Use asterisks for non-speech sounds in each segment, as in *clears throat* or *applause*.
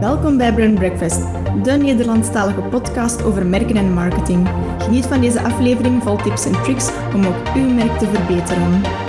Welkom bij Brand Breakfast, de Nederlandstalige podcast over merken en marketing. Geniet van deze aflevering vol tips en tricks om ook uw merk te verbeteren.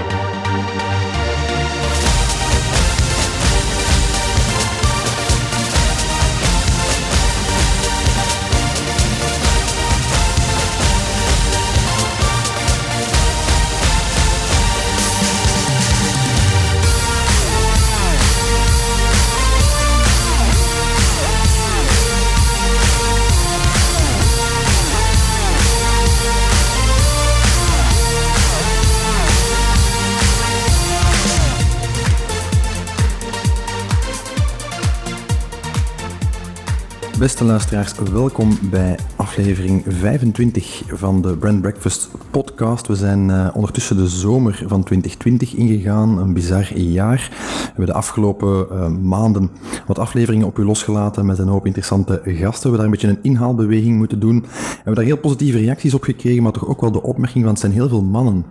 Beste luisteraars, welkom bij aflevering 25 van de Brand Breakfast podcast. We zijn uh, ondertussen de zomer van 2020 ingegaan, een bizar jaar. We hebben de afgelopen uh, maanden wat afleveringen op u losgelaten met een hoop interessante gasten. We hebben daar een beetje een inhaalbeweging moeten doen. We hebben daar heel positieve reacties op gekregen, maar toch ook wel de opmerking van het zijn heel veel mannen.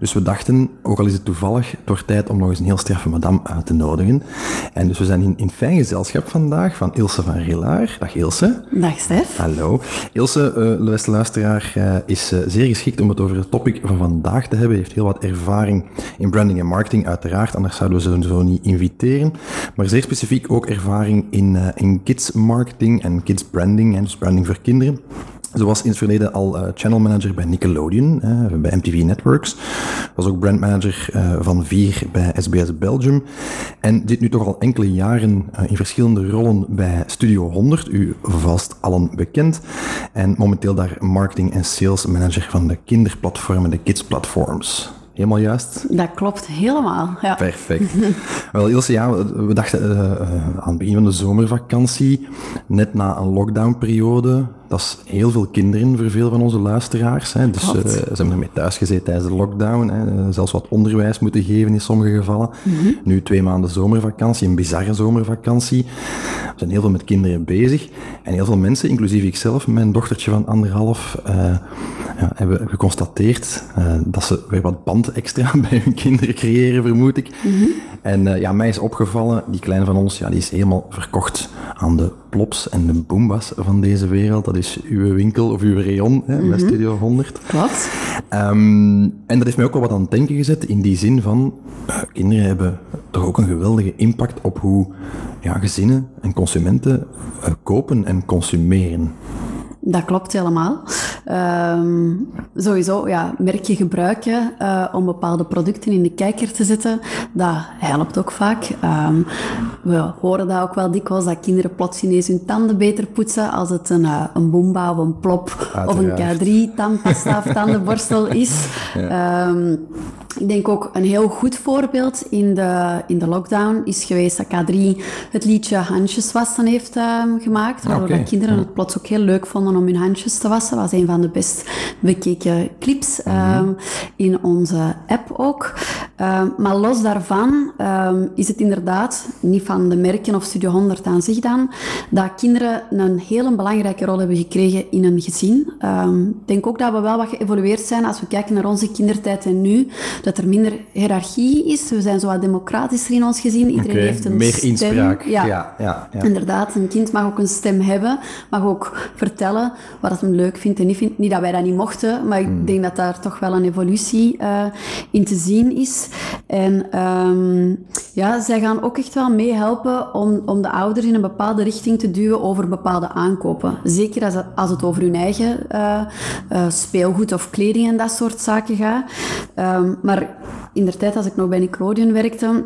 Dus we dachten, ook al is het toevallig, het wordt tijd om nog eens een heel straffe madame uit te nodigen. En dus we zijn in, in fijn gezelschap vandaag van Ilse van Rillaar. Dag Ilse. Dag Stef. Hallo. Ilse, uh, beste luisteraar, uh, is uh, zeer geschikt om het over het topic van vandaag te hebben. Heeft heel wat ervaring in branding en marketing, uiteraard, anders zouden we ze zo niet inviteren. Maar zeer specifiek ook ervaring in, in kids marketing en kids branding, en dus branding voor kinderen. Ze was in het verleden al uh, channel manager bij Nickelodeon, bij MTV Networks. Was ook brandmanager uh, van Vier bij SBS Belgium. En dit nu toch al enkele jaren in verschillende rollen bij Studio 100, u vast allen bekend. En momenteel daar marketing en sales manager van de kinderplatformen, de kids platforms. Helemaal juist? Dat klopt helemaal, ja. Perfect. *laughs* Wel, Ilse, ja, we dachten uh, aan het begin van de zomervakantie, net na een lockdownperiode, dat is heel veel kinderen voor veel van onze luisteraars. Hè. Dus uh, ze hebben ermee thuis gezeten tijdens de lockdown. Hè. Zelfs wat onderwijs moeten geven in sommige gevallen. Mm -hmm. Nu twee maanden zomervakantie, een bizarre zomervakantie. We zijn heel veel met kinderen bezig. En heel veel mensen, inclusief ikzelf, mijn dochtertje van anderhalf, uh, ja, hebben geconstateerd uh, dat ze weer wat band extra *laughs* bij hun kinderen creëren, vermoed ik. Mm -hmm. En ja, mij is opgevallen, die kleine van ons, ja, die is helemaal verkocht aan de plops en de boombas van deze wereld. Dat is uw winkel of uw rayon hè, mm -hmm. bij Studio 100. Klopt. Um, en dat heeft mij ook wel wat aan het denken gezet in die zin van kinderen hebben toch ook een geweldige impact op hoe ja, gezinnen en consumenten uh, kopen en consumeren. Dat klopt helemaal. Um, sowieso, ja, merkje gebruiken uh, om bepaalde producten in de kijker te zetten, dat helpt ook vaak. Um, we horen dat ook wel dikwijls, dat kinderen plots ineens hun tanden beter poetsen als het een, uh, een Boomba of een Plop Uiteraard. of een K3 tandpasta of tandenborstel is. *laughs* Ja. Um, ik denk ook een heel goed voorbeeld in de, in de lockdown is geweest dat K3 het liedje Handjes wassen heeft gemaakt. Waardoor okay. kinderen het plots ook heel leuk vonden om hun handjes te wassen. Dat was een van de best bekeken clips um, mm-hmm. in onze app ook. Um, maar los daarvan is het inderdaad, niet van de merken of Studio 100 aan zich dan, dat kinderen een hele belangrijke rol hebben gekregen in een gezin. Ik denk ook dat we wel wat geëvolueerd zijn als we kijken naar onze kindertijd en nu dat er minder hiërarchie is. We zijn zo wat democratischer in ons gezin. Iedereen okay, heeft een meer stem. inspraak. Ja. Ja, ja, ja. inderdaad. Een kind mag ook een stem hebben, mag ook vertellen wat hij leuk vindt en niet vindt. Niet dat wij dat niet mochten, maar ik Hmm. denk dat daar toch wel een evolutie uh, in te zien is. En um, ja, zij gaan ook echt wel meehelpen om, om de ouders in een bepaalde richting te duwen over bepaalde aankopen. Zeker als het, als het over hun eigen uh, uh, speelgoed of kleding en dat soort zaken gaat. Um, maar in de tijd, als ik nog bij Nickelodeon werkte,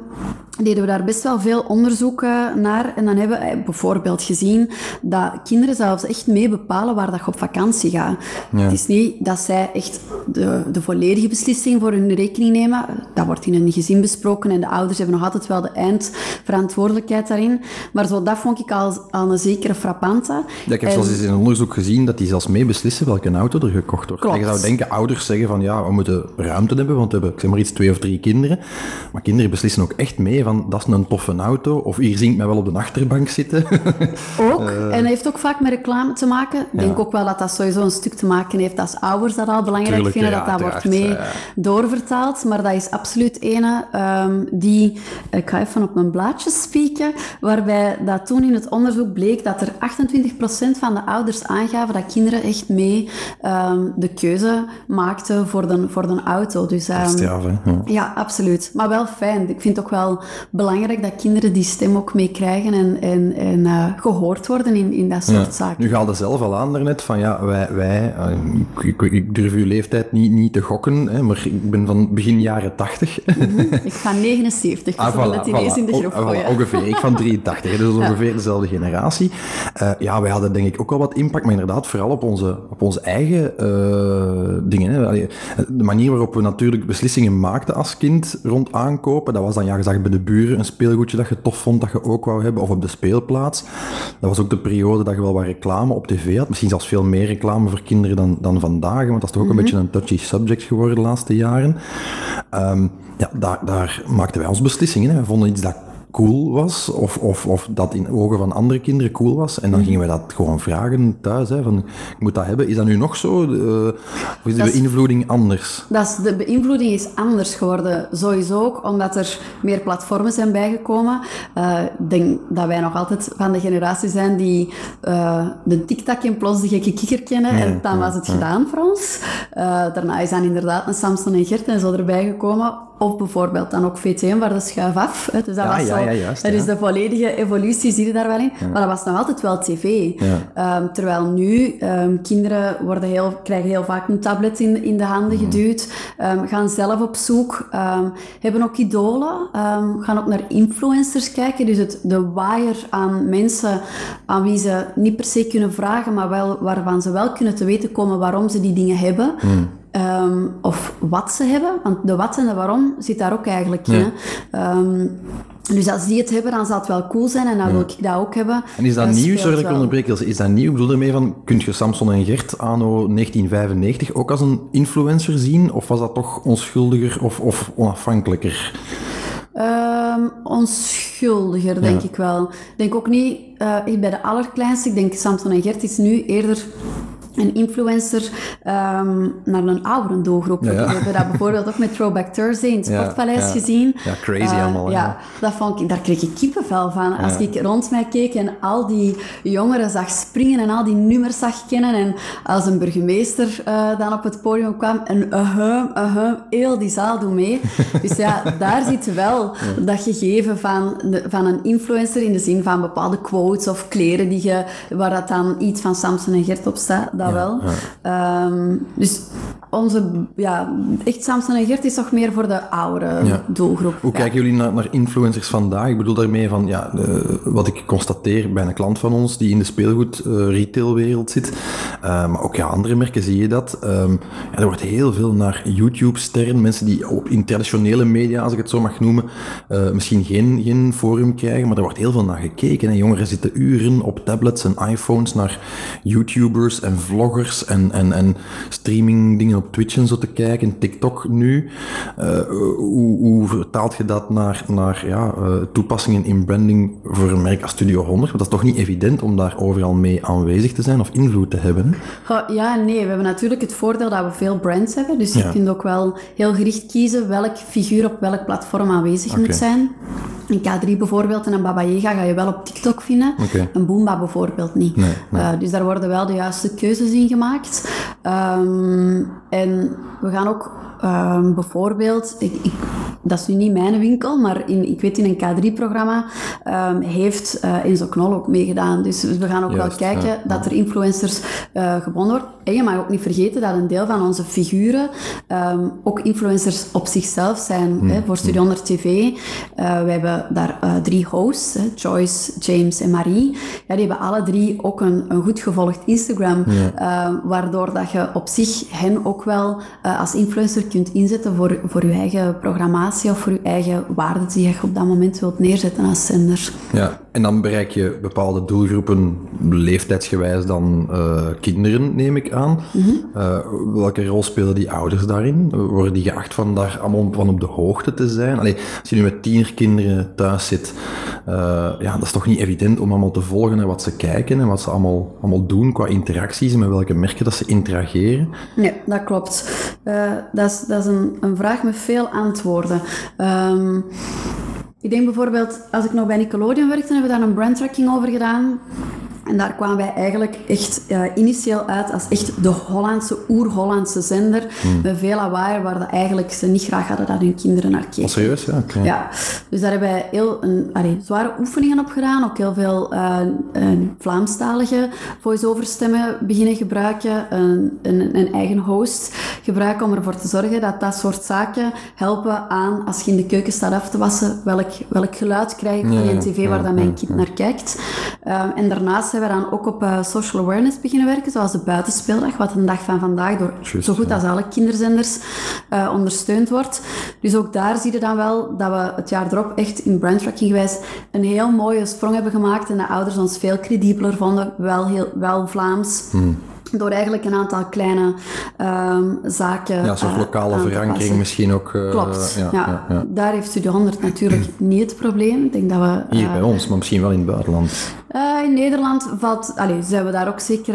deden we daar best wel veel onderzoek naar. En dan hebben we bijvoorbeeld gezien dat kinderen zelfs echt mee bepalen waar dat je op vakantie gaat. Ja. Het is niet dat zij echt de, de volledige beslissing voor hun rekening nemen. Dat wordt in een gezin besproken en de ouders hebben nog altijd wel de eindverantwoordelijkheid daarin. Maar zo, dat vond ik al, al een zekere frappante. Ja, ik heb en... zelfs eens in een onderzoek gezien dat die zelfs mee beslissen welke auto er gekocht wordt. Klopt. En je zou denken, ouders zeggen van ja, we moeten ruimte hebben, want we hebben, ik zeg maar iets, twee of drie kinderen. Maar kinderen beslissen ook echt mee van dat is een toffe auto, of hier zie ik mij wel op de achterbank zitten. Ook, *laughs* en dat heeft ook vaak met reclame te maken. Ik denk ook wel dat dat sowieso een stuk te maken heeft als ouders dat al belangrijk Tuurlijk, vinden, ja, dat dat wordt mee ja. doorvertaald. Maar dat is absoluut ene ehm, die, ik ga even op mijn blaadjes spieken, waarbij dat toen in het onderzoek bleek dat er 28% van de ouders aangaven dat kinderen echt mee ehm, de keuze maakten voor de, voor de auto. Dus, ehm, hè? Ja. ja, absoluut. Maar wel fijn. Ik vind het ook wel belangrijk dat kinderen die stem ook meekrijgen en, en, en eh, gehoord worden in, in dat soort zaken. Nu gaat het zelf al aan daarnet van ja, wij, wij eh, ik, ik, ik durf uw leeftijd niet, niet te gokken, hè, maar ik ben van begin jaren 80. *laughs* Ik ga 79, dus Ah, het ineens in de groep ah, voilà, ongeveer. Ik van 83, hè, dus ongeveer dezelfde generatie. Eh, ja, wij hadden denk ik ook wel wat impact, maar inderdaad vooral op onze, op onze eigen eh, dingen. Hè. Allee, de manier waarop we natuurlijk beslissingen maakten als kind rond aankopen, dat was dan, ja, je zag bij de buren een speelgoedje dat je tof vond, dat je ook wou hebben, of op de speelplaats. Dat was ook de periode dat je wel wat reclame op tv had. Misschien zelfs veel meer reclame voor kinderen dan, dan vandaag, want dat is toch ook een beetje een touchy subject geworden de laatste jaren. Ehm, ja, daar, daar maakten wij onze beslissingen. Hè. We vonden iets dat cool was, of, of, of dat in ogen van andere kinderen cool was. En dan Mhm. gingen we dat gewoon vragen thuis, hè, van, ik moet dat hebben. Is dat nu nog zo? Eh, of is de is- beïnvloeding anders? Dat is, de beïnvloeding is anders geworden. Sowieso ook omdat er meer platformen zijn bijgekomen. Eh, Ik denk dat wij nog altijd van de generatie zijn die eh, de TikTok en plots de gekke kikker kennen. en dan was het gedaan voor ons. Daarna is dan inderdaad een Samson en Gert en zo erbij gekomen. Of bijvoorbeeld dan ook VTM, waar de schuif af. hè. Dus dat Ja, was ja, juist, is de volledige evolutie, zie je daar wel in. Maar dat was nog altijd wel tv. Ehm, terwijl nu ehm, kinderen worden heel, krijgen heel vaak een tablet in, in de handen geduwd, ehm, gaan zelf op zoek, hebben ook idolen, gaan ook naar influencers kijken. Dus het, de waaier aan mensen aan wie ze niet per se kunnen vragen, maar wel, waarvan ze wel kunnen te weten komen waarom ze die dingen hebben. Ehm, of wat ze hebben, want de wat en de waarom zit daar ook eigenlijk in. Ehm, dus als die het hebben, dan zal het wel cool zijn en dan wil ik dat ook hebben. En is dat Dat nieuw? Sorry dat ik onderbreek. Is dat nieuw? Ik bedoel ermee van, kun je Samson en Gert anno 1995 ook als een influencer zien? Of was dat toch onschuldiger of, of onafhankelijker? Ehm, onschuldiger, denk ik wel. Ik denk ook niet echt bij de allerkleinste. Ik denk Samson en Gert is nu eerder een influencer ehm, naar een oudere doelgroep. Ja, ja. We hebben dat bijvoorbeeld ook met Throwback Thursday in het Sportpaleis ja. gezien. Ja, crazy Eh, allemaal. Ja, dat vond ik, daar kreeg ik kippenvel van. Als ik rond mij keek en al die jongeren zag springen en al die nummers zag kennen en als een burgemeester eh, dan op het podium kwam en ahem, ahem, heel die zaal doet mee. *laughs* Dus ja, daar zit wel dat gegeven van, de, van een influencer in de zin van bepaalde quotes of kleren die je, waar dat dan iets van Samson en Gert op staat, dat wel. Ehm, dus onze, ja, echt Samson en Gert is toch meer voor de oudere doelgroep. Hoe kijken jullie naar, naar influencers vandaag? Ik bedoel daarmee van, ja, de- wat ik constateer bij een klant van ons die in de speelgoed eh, retailwereld zit, eh, maar ook ja, andere merken zie je dat. Ehm, ja, er wordt heel veel naar YouTube-sterren, mensen die op, in traditionele media, als ik het zo mag noemen, eh, misschien geen, geen forum krijgen, maar er wordt heel veel naar gekeken. En jongeren zitten uren op tablets en iPhones naar YouTubers en vloggers en, en, en streaming dingen op Twitch en zo te kijken, TikTok nu. Eh, hoe, hoe vertaalt je dat naar, naar ja, eh, toepassingen in branding voor een merk als Studio 100? Want dat is toch niet evident om daar overal mee aanwezig te zijn of invloed te hebben? Goh, ja nee. We hebben natuurlijk het voordeel dat we veel brands hebben. Dus Ja. je kunt ook wel heel gericht kiezen welk figuur op welk platform aanwezig moet zijn. Een K3 bijvoorbeeld en een Baba Yaga ga je wel op TikTok vinden. Een Boomba bijvoorbeeld niet. Nee, nee. Eh, dus daar worden wel de juiste keuzes in gemaakt. Ehm, en we gaan ook ehm, bijvoorbeeld, ik, ik, dat is nu niet mijn winkel, maar in, ik weet in een K3-programma ehm, heeft eh Enzo Knol ook meegedaan. Dus we gaan ook Juist, wel kijken ja. dat er influencers eh gebonden wordt. En je mag ook niet vergeten dat een deel van onze figuren ehm, ook influencers op zichzelf zijn. Hmm, Hè, voor Studio 100 TV. Eh, we hebben daar eh, drie hosts, hè, Joyce, James en Marie. Ja, die hebben alle drie ook een, een goed gevolgd Instagram. waardoor dat je op zich hen ook wel als influencer kunt inzetten voor, voor je eigen programmatie. Of voor je eigen waarden die je op dat moment wilt neerzetten als zender. Ja, en dan bereik je bepaalde doelgroepen, leeftijdsgewijs dan uh, kinderen, neem ik aan. uh, welke rol spelen die ouders daarin? Worden die geacht van daar allemaal van op de hoogte te zijn? Allee, als je nu met tienerkinderen thuis zit, uh, ja, dat is toch niet evident om allemaal te volgen naar wat ze kijken en wat ze allemaal, allemaal doen qua interacties en met welke merken dat ze interageren? Nee, dat klopt. dat is, dat is een, een vraag met veel antwoorden. Um, ik denk bijvoorbeeld, als ik nog bij Nickelodeon werkte, hebben we daar een brandtracking over gedaan. En daar kwamen wij eigenlijk echt uh, initieel uit als echt de Hollandse, oer-Hollandse zender. Hmm. Met veel lawaai, waar de eigenlijk ze niet graag hadden dat hun kinderen naar keken. Oh, serieus? Ja, okay. ja. Dus daar hebben wij heel een, allee, zware oefeningen op gedaan. Ook heel veel uh, Vlaamstalige voice-over stemmen beginnen gebruiken. Een, een, een, eigen host gebruiken om ervoor te zorgen dat dat soort zaken helpen aan, als je in de keuken staat af te wassen, welk, welk geluid krijg ik van je tv waar dat mijn kind naar kijkt. Um, en daarnaast zijn we dan ook op uh, social awareness beginnen werken, zoals de buitenspeeldag, wat een dag van vandaag door zo goed als alle kinderzenders uh, ondersteund wordt. Dus ook daar zie je dan wel dat we het jaar erop echt in brandtracking gewijs een heel mooie sprong hebben gemaakt en de ouders ons veel credibeler vonden, wel, heel, wel Vlaams. Hmm door eigenlijk een aantal kleine um, zaken. Ja, zo'n uh, lokale verankering misschien ook. Uh, Klopt. Ja, ja, ja, Daar heeft Studio 100 natuurlijk *clears throat* niet het probleem. Ik denk dat we. Hier bij ons, maar misschien wel in het buitenland. in Nederland valt, allez, zijn we daar ook zeker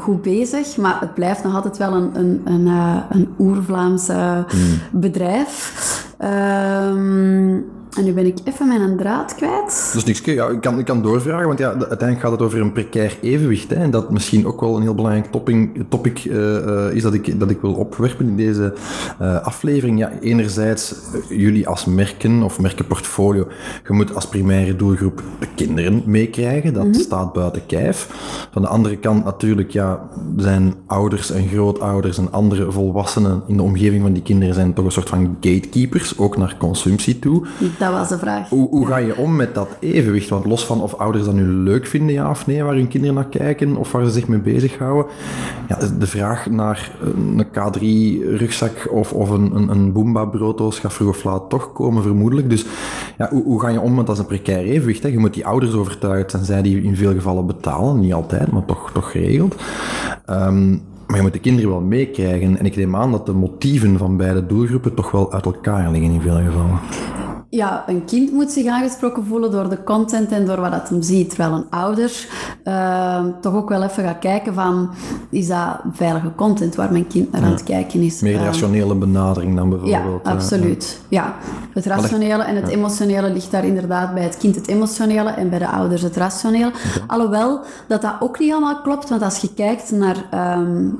goed bezig, maar het blijft nog altijd wel een, een, een, een oer-Vlaamse hmm. bedrijf. Um, en nu ben ik even mijn draad kwijt. Dus niks, ja, ik, kan, ik kan doorvragen, want ja, uiteindelijk gaat het over een precair evenwicht. Hè, en dat misschien ook wel een heel belangrijk topping, topic uh, is dat ik, dat ik wil opwerpen in deze uh, aflevering. Ja, enerzijds, jullie als merken of merkenportfolio, je moet als primaire doelgroep de kinderen meekrijgen. Dat mm -hmm. staat buiten kijf. Van de andere kant natuurlijk, ja, zijn ouders en grootouders en andere volwassenen in de omgeving van die kinderen zijn toch een soort van gatekeepers, ook naar consumptie toe. Dat was de vraag. Hoe, hoe ga je om met dat evenwicht? Want los van of ouders dat nu leuk vinden, ja of nee, waar hun kinderen naar kijken of waar ze zich mee bezighouden. Ja, de vraag naar een K3-rugzak of, of een, een, een Boomba-brooddoos gaat vroeg of laat toch komen, vermoedelijk. Dus ja, hoe, hoe ga je om met dat is een precair evenwicht? Hè? Je moet die ouders overtuigen, en zij die in veel gevallen betalen. Niet altijd, maar toch, toch geregeld. Um, maar je moet de kinderen wel meekrijgen. En ik neem aan dat de motieven van beide doelgroepen toch wel uit elkaar liggen in veel gevallen ja, een kind moet zich aangesproken voelen door de content en door wat dat hem ziet. Terwijl een ouder uh, toch ook wel even gaat kijken van, is dat veilige content waar mijn kind naar aan het kijken is? Meer ehm, rationele benadering dan bijvoorbeeld. Ja, absoluut. Ja. Het rationele en het emotionele ligt daar inderdaad bij het kind het emotionele en bij de ouders het rationele. Alhoewel dat dat ook niet helemaal klopt, want als je kijkt naar um,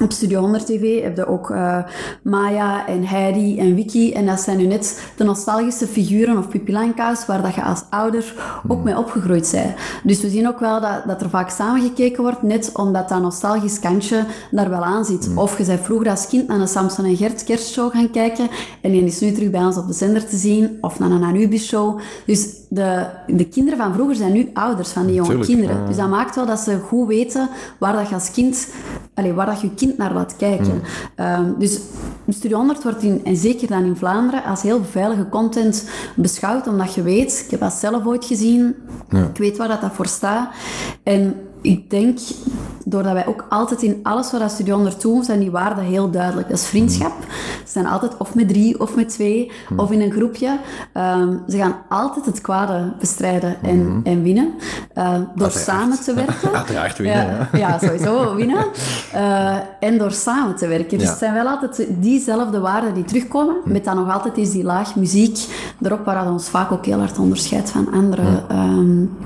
op Studio 100 TV heb je ook uh, Maya en Heidi en Vicky en dat zijn nu net de nostalgische figuren of pipilanka's waar dat je als ouder ook hmm. mee opgegroeid bent. Dus we zien ook wel dat, dat er vaak samengekeken wordt, net omdat dat nostalgisch kantje daar wel aan zit. Hmm. Of je bent vroeger als kind naar een Samson en Gert kerstshow gaan kijken en die is nu terug bij ons op de zender te zien, of naar een Anubis-show. Dus de, de kinderen van vroeger zijn nu ouders van die jonge kinderen. Dus dat maakt wel dat ze goed weten waar dat je als kind, waar dat je kind naar laat kijken. Mm. Um, dus Studio 100 wordt in, en zeker dan in Vlaanderen, als heel veilige content beschouwd, omdat je weet, ik heb dat zelf ooit gezien, ja. ik weet waar dat, dat voor staat. En ik denk, doordat wij ook altijd in alles wat dat Studio 100 doen, zijn die waarden heel duidelijk. Dat is vriendschap. Ze zijn altijd of met drie of met twee of in een groepje. Um, ze gaan altijd het kwade bestrijden en, mm. en winnen. Uh, door samen te werken. *laughs* Uiteraard winnen, ja. Ja, ja sowieso winnen. Uh, en door samen te werken. Dus ja. het zijn wel altijd diezelfde waarden die terugkomen. Mm. Met dan nog altijd is die laag muziek erop, waar dat ons vaak ook heel hard onderscheidt van andere um,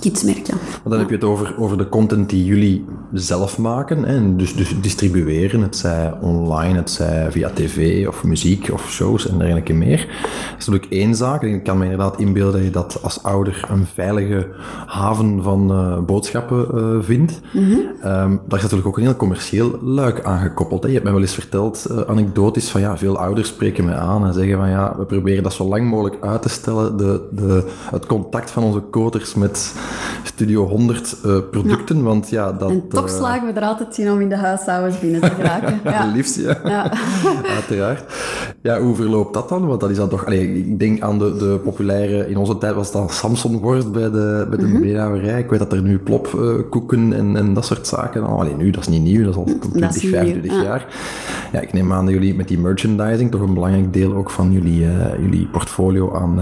kidsmerken. Maar dan heb je het over over, de content die jullie zelf maken. Hè, dus, dus distribueren, het zij online, het zij via tv of muziek of shows en dergelijke meer. Dat is natuurlijk één zaak. Ik kan me inderdaad inbeelden dat je dat als ouder een veilige haven van uh, boodschappen uh, vindt. Mm -hmm. um, daar is natuurlijk ook een heel commercieel luik aan gekoppeld. Hè. Je hebt mij wel eens verteld, uh, anekdotisch, van ja, veel ouders spreken me aan en zeggen van ja, we proberen dat zo lang mogelijk uit te stellen, de, de, het contact van onze koters met, Studio 100 uh, producten, want ja, dat... En toch slagen we er altijd in om in de huishoudens binnen te geraken. *laughs* ja. Liefst, ja. ja. *laughs* Uiteraard. Ja, hoe verloopt dat dan? Want dat is dan toch... Allee, ik denk aan de, de populaire... In onze tijd was dat Samson worst bij de, bij de mm -hmm. Ik weet dat er nu plopkoeken en, en dat soort zaken... Alleen nu, dat is niet nieuw, dat is al 20, 25 jaar. Ja, ik neem aan dat jullie met die merchandising toch een belangrijk deel ook van jullie, uh, jullie portfolio aan...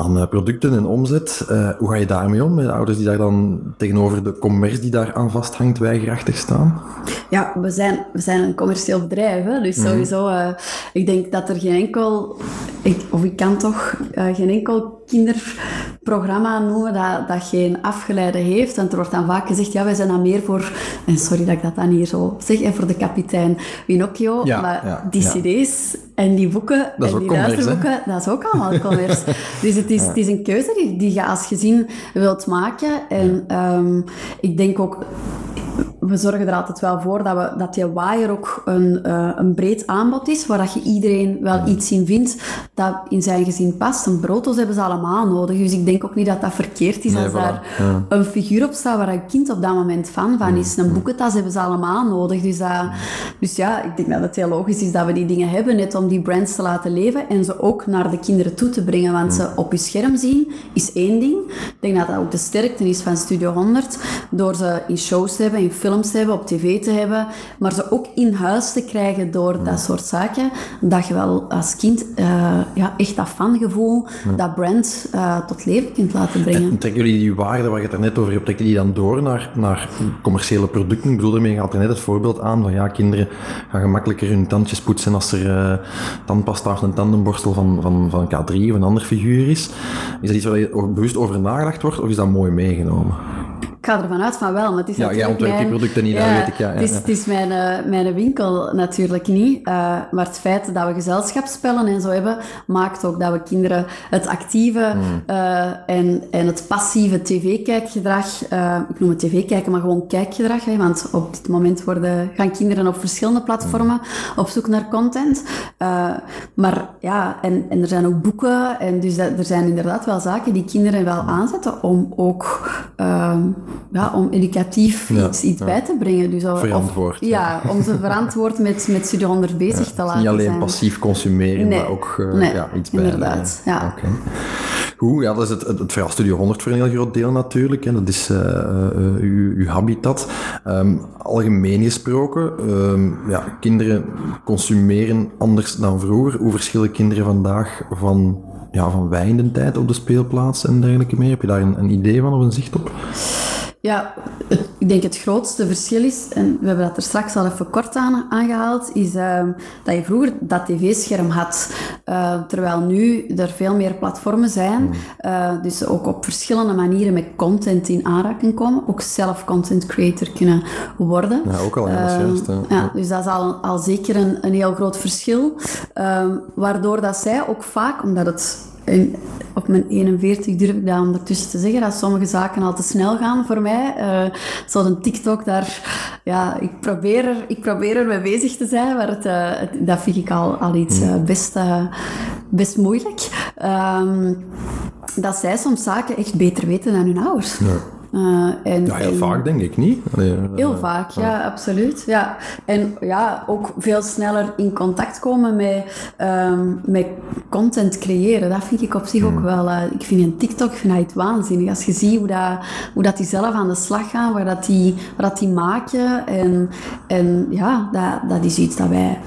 Aan eh, producten en omzet. Uh, hoe ga je daarmee om? Met ouders die daar dan tegenover de commerce die daar aan vasthangt weigerachtig staan? Ja, we zijn, we zijn een commercieel bedrijf. Hè? Dus mm sowieso, uh, ik denk dat er geen enkel, ik, of ik kan toch geen enkel kinderprogramma noemen dat, dat geen afgeleide heeft. En er wordt dan vaak gezegd, ja, wij zijn dan meer voor, en sorry dat ik dat dan hier zo zeg, en voor de kapitein Pinocchio. Ja, maar ja, die cd's en die boeken en die luisterboeken, dat is ook allemaal *laughs* commerce. dus het is, het is een keuze die, die je als gezin wilt maken. En um, ik denk ook we zorgen er altijd wel voor dat, we, dat die wire ook een, uh, een breed aanbod is, waar dat je iedereen wel iets in vindt dat in zijn gezin past. Een broodjes hebben ze allemaal nodig, dus ik denk ook niet dat dat verkeerd is als daar een figuur op staat waar een kind op dat moment fan van is. Een boekentas hebben ze allemaal nodig. Dus, uh, dus ja, ik denk dat het heel logisch is dat we die dingen hebben, net om die brands te laten leven en ze ook naar de kinderen toe te brengen. Want ze op je scherm zien is één ding. Ik denk dat dat ook de sterkte is van Studio 100, door ze in shows te hebben, in films te hebben, op tv te hebben, maar ze ook in huis te krijgen door dat soort zaken, dat je wel als kind uh, ja, echt dat fangevoel, dat brand uh, tot leven kunt laten brengen. En trekken jullie die waarde waar je het er net over hebt, trekken die dan door naar, naar commerciële producten? Ik bedoel, ermee gaat er net het voorbeeld aan van ja, kinderen gaan gemakkelijker hun tandjes poetsen als er uh, tandpasta of een tandenborstel van, van, van K3 of een ander figuur is. Is dat iets waar je bewust over nagedacht wordt of is dat mooi meegenomen? Ga ervan uit van wel, maar het is ja, jij ontwerpt die producten niet, ja, dat weet ik. Ja, het, is, het is mijn, uh, mijn winkel natuurlijk niet, uh, maar het feit dat we gezelschapsspellen en zo hebben, maakt ook dat we kinderen het actieve hmm. uh, en, en het passieve tv-kijkgedrag, ik noem het tv-kijken, maar gewoon kijkgedrag, hè, want op dit moment worden, gaan kinderen op verschillende platformen hmm. op zoek naar content. maar ja, en, en er zijn ook boeken, en dus dat, er zijn inderdaad wel zaken die kinderen wel aanzetten om ook ja, om educatief iets, iets bij te brengen. Dus, verantwoord. ja, om ze verantwoord met, met Studio 100 bezig te laten Niet alleen zijn. passief consumeren, maar ook uh, ja, iets bij. Inderdaad, ja. Okay. Goed, ja, dat is het, het, het verhaal Studio 100 voor een heel groot deel natuurlijk. Hè. Dat is uh, uh, uw, uw habitat. Um, algemeen gesproken, um, ja, kinderen consumeren anders dan vroeger. Hoe verschillen kinderen vandaag van ja, van wij in de tijd op de speelplaats en dergelijke meer? Heb je daar een, een idee van of een zicht op? Ja, ik denk het grootste verschil is, en we hebben dat er straks al even kort aan, aangehaald, is uh, dat je vroeger dat tv-scherm had. Uh, terwijl nu er veel meer platformen zijn, uh, dus ook op verschillende manieren met content in aanraking komen, ook zelf content creator kunnen worden. Ja, ook al helemaal juist. Ja. ja, dus dat is al, al zeker een, een heel groot verschil, ehm, waardoor dat zij ook vaak, omdat het en op mijn 41 durf ik dat ondertussen te zeggen, dat sommige zaken al te snel gaan voor mij. Uh, zoals een TikTok, daar, ja, ik probeer, er, ik probeer er mee bezig te zijn, maar het, uh, het, dat vind ik al, al iets uh, best, best moeilijk. Um, dat zij soms zaken echt beter weten dan hun ouders. Ja. Uh, en, ja, heel vaak denk ik niet. heel vaak, ja, absoluut. Ja. En ja, ook veel sneller in contact komen met, um, met content creëren. Dat vind ik op zich ook hmm. wel... Uh, ik vind een TikTok vind waanzinnig. Als je ziet hoe, dat, hoe dat die zelf aan de slag gaan, waar dat die, waar dat die maken. En, en ja, dat, dat is iets dat wij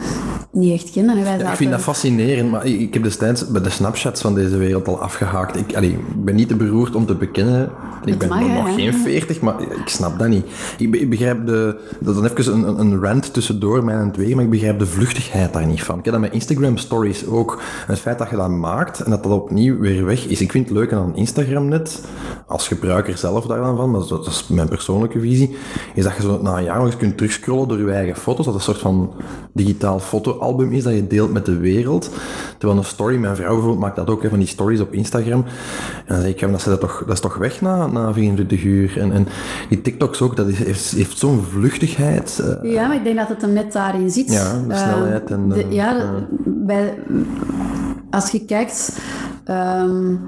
niet echt kennen. Wij ja, ik vind dat fascinerend, maar ik heb destijds bij de Snapchats van deze wereld al afgehaakt. Ik, allee, ben niet te beroerd om te bekennen. Ik ben nog geen 40, maar ik snap dat niet. Ik, begrijp de... Dat is dan even een, een rant tussendoor, mij en twee, maar ik begrijp de vluchtigheid daar niet van. Ik heb dat met Instagram stories ook. het feit dat je dat maakt en dat dat opnieuw weer weg is. Ik vind het leuk aan Instagram net, als gebruiker zelf daar dan van, maar dat is mijn persoonlijke visie, is dat je zo na een jaar nog eens kunt terugscrollen door je eigen foto's. Dat een soort van digitaal fotoalbum is dat je deelt met de wereld. Terwijl een story, mijn vrouw bijvoorbeeld maakt dat ook, hè, van die stories op Instagram. En dan zeg ik, dat, dat, toch, dat is toch weg na, na 24 En, en die TikToks ook, dat is, heeft, heeft zo'n vluchtigheid. Uh, ja, maar ik denk dat het hem net daarin zit. Ja, de snelheid. en de, ja, bij, als je kijkt... Um,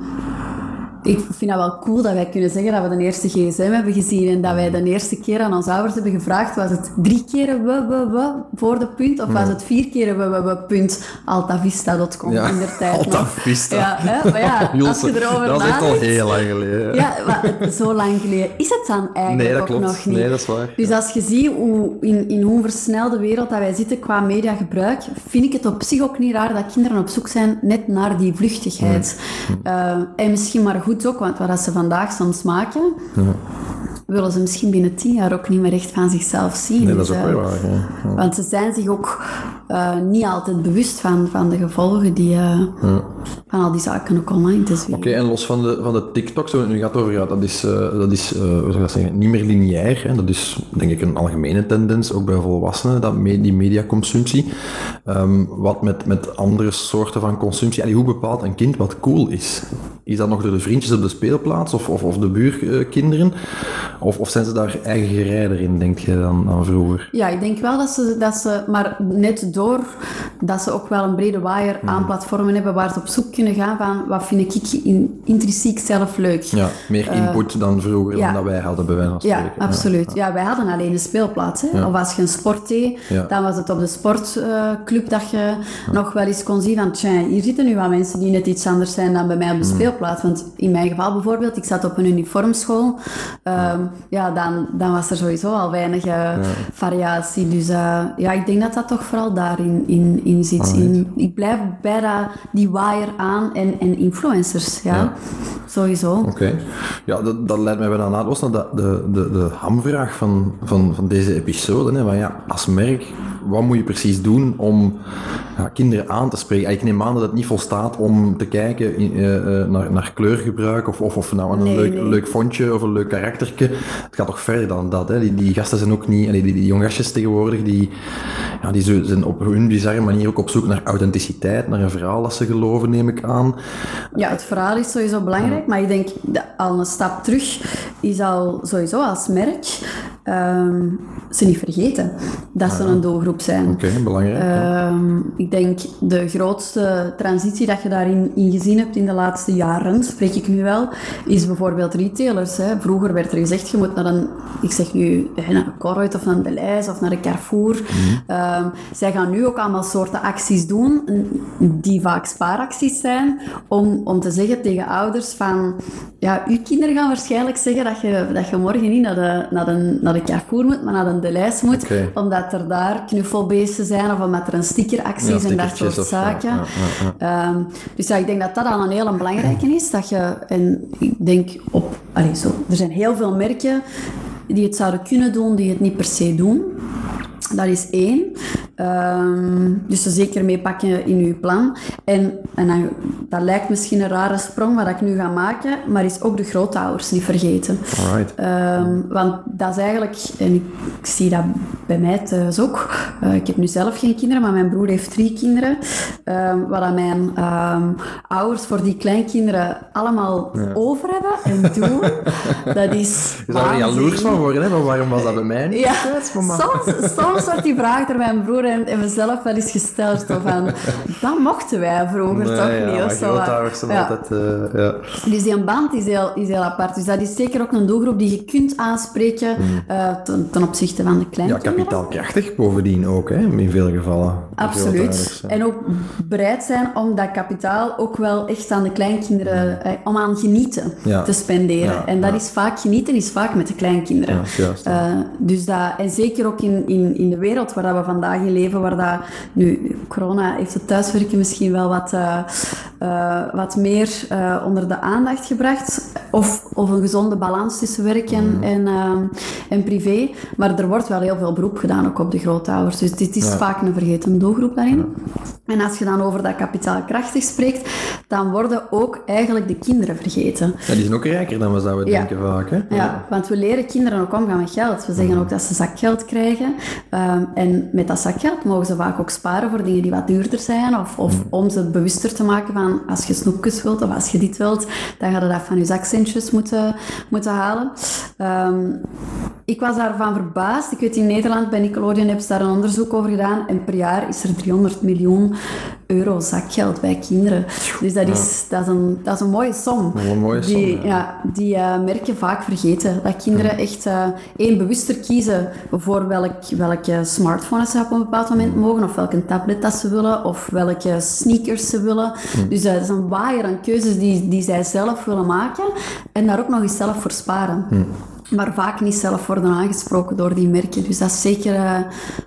ik vind dat wel cool dat wij kunnen zeggen dat we de eerste gsm hebben gezien en dat wij de eerste keer aan onze ouders hebben gevraagd, was het drie keer we, we, we voor de punt of was het vier keer we, we, we punt altavista.com Ja, in der tijd. Altavista. Ja, hè? maar ja, *laughs* als je erover dat is echt al heel lang geleden. ja, maar zo lang geleden is het dan eigenlijk Nee, dat ook klopt. nog niet. Nee, dat is waar. Dus als je ziet hoe, in, in hoe versnelde wereld dat wij zitten qua mediagebruik, vind ik het op zich ook niet raar dat kinderen op zoek zijn net naar die vluchtigheid. Eh, en misschien maar goed ook, want wat ze vandaag soms maken, willen ze misschien binnen tien jaar ook niet meer echt van zichzelf zien. Nee, dat is Dus, ook eh, weer waar. ja. Ja. Want ze zijn zich ook eh, niet altijd bewust van, van de gevolgen die, eh, van al die zaken ook online te zien. Oké, en los van de, van de TikToks, waar het nu gaat over, ja, dat is, eh, dat is eh, hoe zou ik dat zeggen, niet meer lineair. Hè. Dat is denk ik een algemene tendens, ook bij volwassenen, dat me, die mediaconsumptie. Ehm, wat met, met andere soorten van consumptie, allee, hoe bepaalt een kind wat cool is? Is dat nog door de vriendjes op de speelplaats of, of, of de buurkinderen? Of, of zijn ze daar eigen gerijder in, denk je, dan, dan vroeger? Ja, ik denk wel dat ze, dat ze, maar net door dat ze ook wel een brede waaier Hmm. aan platformen hebben waar ze op zoek kunnen gaan van wat vind ik in, intrinsiek zelf leuk. Ja, meer input dan vroeger, Eh, ja. dan dat wij hadden, bij wijze Ja, absoluut. Ja, wij hadden alleen een speelplaats. Hè. Of als je een sport deed, Ja. dan was het op de sportclub dat je nog wel eens kon zien van tja, hier zitten nu wat mensen die net iets anders zijn dan bij mij op de speelplaats. Want in mijn geval bijvoorbeeld, ik zat op een uniformschool, ehm, ja, dan, dan was er sowieso al weinig eh, variatie. Dus eh, ja, ik denk dat dat toch vooral daarin in, in zit. In, ik blijf bij dat, die waaier aan en, en influencers, ja. Ja. Sowieso. Oké. Ja, dat, dat leidt mij bijna naadloos naar de, de, de, de hamvraag van, van, van deze episode. Hè, van ja, als merk, wat moet je precies doen om ja, kinderen aan te spreken? Ik neem aan dat het niet volstaat om te kijken in, eh, eh, naar, naar kleurgebruik of, of, of nou een Nee, leuk, nee. leuk fontje of een leuk karaktertje. Het gaat toch verder dan dat. Hè? Die, die gasten zijn ook niet, die, die jonggastjes tegenwoordig, die, ja, die zijn op hun bizarre manier ook op zoek naar authenticiteit, naar een verhaal dat ze geloven, neem ik aan. Ja, het verhaal is sowieso belangrijk, maar ik denk al een stap terug is al sowieso als merk ehm, ze niet vergeten dat ze een doelgroep zijn. Oké, belangrijk. Ehm, ik denk de grootste transitie dat je daarin in gezien hebt in de laatste jaren, spreek ik nu wel, is bijvoorbeeld retailers. Hè. Vroeger werd er gezegd, je moet naar een, ik zeg nu, naar een of naar een Deleuze of naar een Carrefour. Ehm, zij gaan nu ook allemaal soorten acties doen, die vaak spaaracties zijn, om, om te zeggen tegen ouders van, ja, uw kinderen gaan waarschijnlijk zeggen dat je, dat je morgen niet naar de, naar, de, naar de Carrefour moet, maar naar de Deleuze moet, omdat er daar knuffelbeesten zijn of omdat er een stickeractie Ja, is en dat soort zaken. ja, ja, Ehm, dus ja, ik denk dat dat al een hele belangrijke is. Dat je, en ik denk op, allee, zo, er zijn heel veel merken die het zouden kunnen doen, die het niet per se doen. Dat is één. Ehm, dus er zeker mee pakken in uw plan. En, en dan, dat lijkt misschien een rare sprong wat ik nu ga maken, maar is ook de grootouders niet vergeten. Alright. Ehm, want dat is eigenlijk, en ik, ik zie dat bij mij thuis ook. Eh, ik heb nu zelf geen kinderen, maar mijn broer heeft drie kinderen. Ehm, wat aan mijn ehm, ouders voor die kleinkinderen allemaal over hebben en doen, *laughs* dat is. Je zou er waanzin. jaloers van worden, hè? van waarom was dat bij mij niet? Ja, mama? soms, soms wordt die vraag door mijn broer en, en mezelf wel eens gesteld. Zo van, dat mochten wij vroeger Nee, toch ja, niet? Of zo. Ja. altijd... eh, ja. Dus die band is heel, is heel apart. Dus dat is zeker ook een doelgroep die je kunt aanspreken eh, ten, ten opzichte van de ja, kleinkinderen. kapitaalkrachtig bovendien ook, hè? in veel gevallen. Absoluut. En ook bereid zijn om dat kapitaal ook wel echt aan de kleinkinderen, eh, om aan genieten Ja. te spenderen. Ja, en dat ja. is vaak, genieten is vaak met de kleinkinderen. Ja, Eh, dus dat, en zeker ook in, in, in de wereld waar dat we vandaag in leven, waar dat, nu, corona heeft het thuiswerken misschien wel wat, eh, eh, wat meer eh, onder de aandacht gebracht. Of, of een gezonde balans tussen werk en, en, eh, en privé. Maar er wordt wel heel veel beroep gedaan ook op de grootouders. Dus dit is vaak een vergeten doelgroep daarin. En als je dan over dat kapitaalkrachtig spreekt, dan worden ook eigenlijk de kinderen vergeten. Ja, die zijn ook rijker dan we zouden denken vaak. Hè? Ja, want we leren kinderen ook omgaan met geld. We zeggen ook dat ze zakgeld krijgen. Ehm, en met dat zakgeld mogen ze vaak ook sparen voor dingen die wat duurder zijn. Of, of om ze bewuster te maken van als je snoepjes wilt of als je dit wilt, dan ga je dat van je zakcentjes moeten, moeten halen. Ehm, ik was daarvan verbaasd. Ik weet in Nederland bij Nickelodeon hebben ze daar een onderzoek over gedaan. En per jaar is er 300 miljoen euro zakgeld bij kinderen. Dus dat is, dat is, een, dat is een mooie som. Een mooie som, die, ja. ja, die eh, merken vaak vergeten. Dat kinderen echt eh, één bewuster kiezen voor welk, welke smartphone ze op een bepaald moment mogen. Of welke tablet dat ze willen. Of welke sneakers ze willen. Dus eh, dat is een waaier aan keuzes die, die zij zelf willen maken. En daar ook nog eens zelf voor sparen. Maar vaak niet zelf worden aangesproken door die merken. Dus dat is zeker, eh,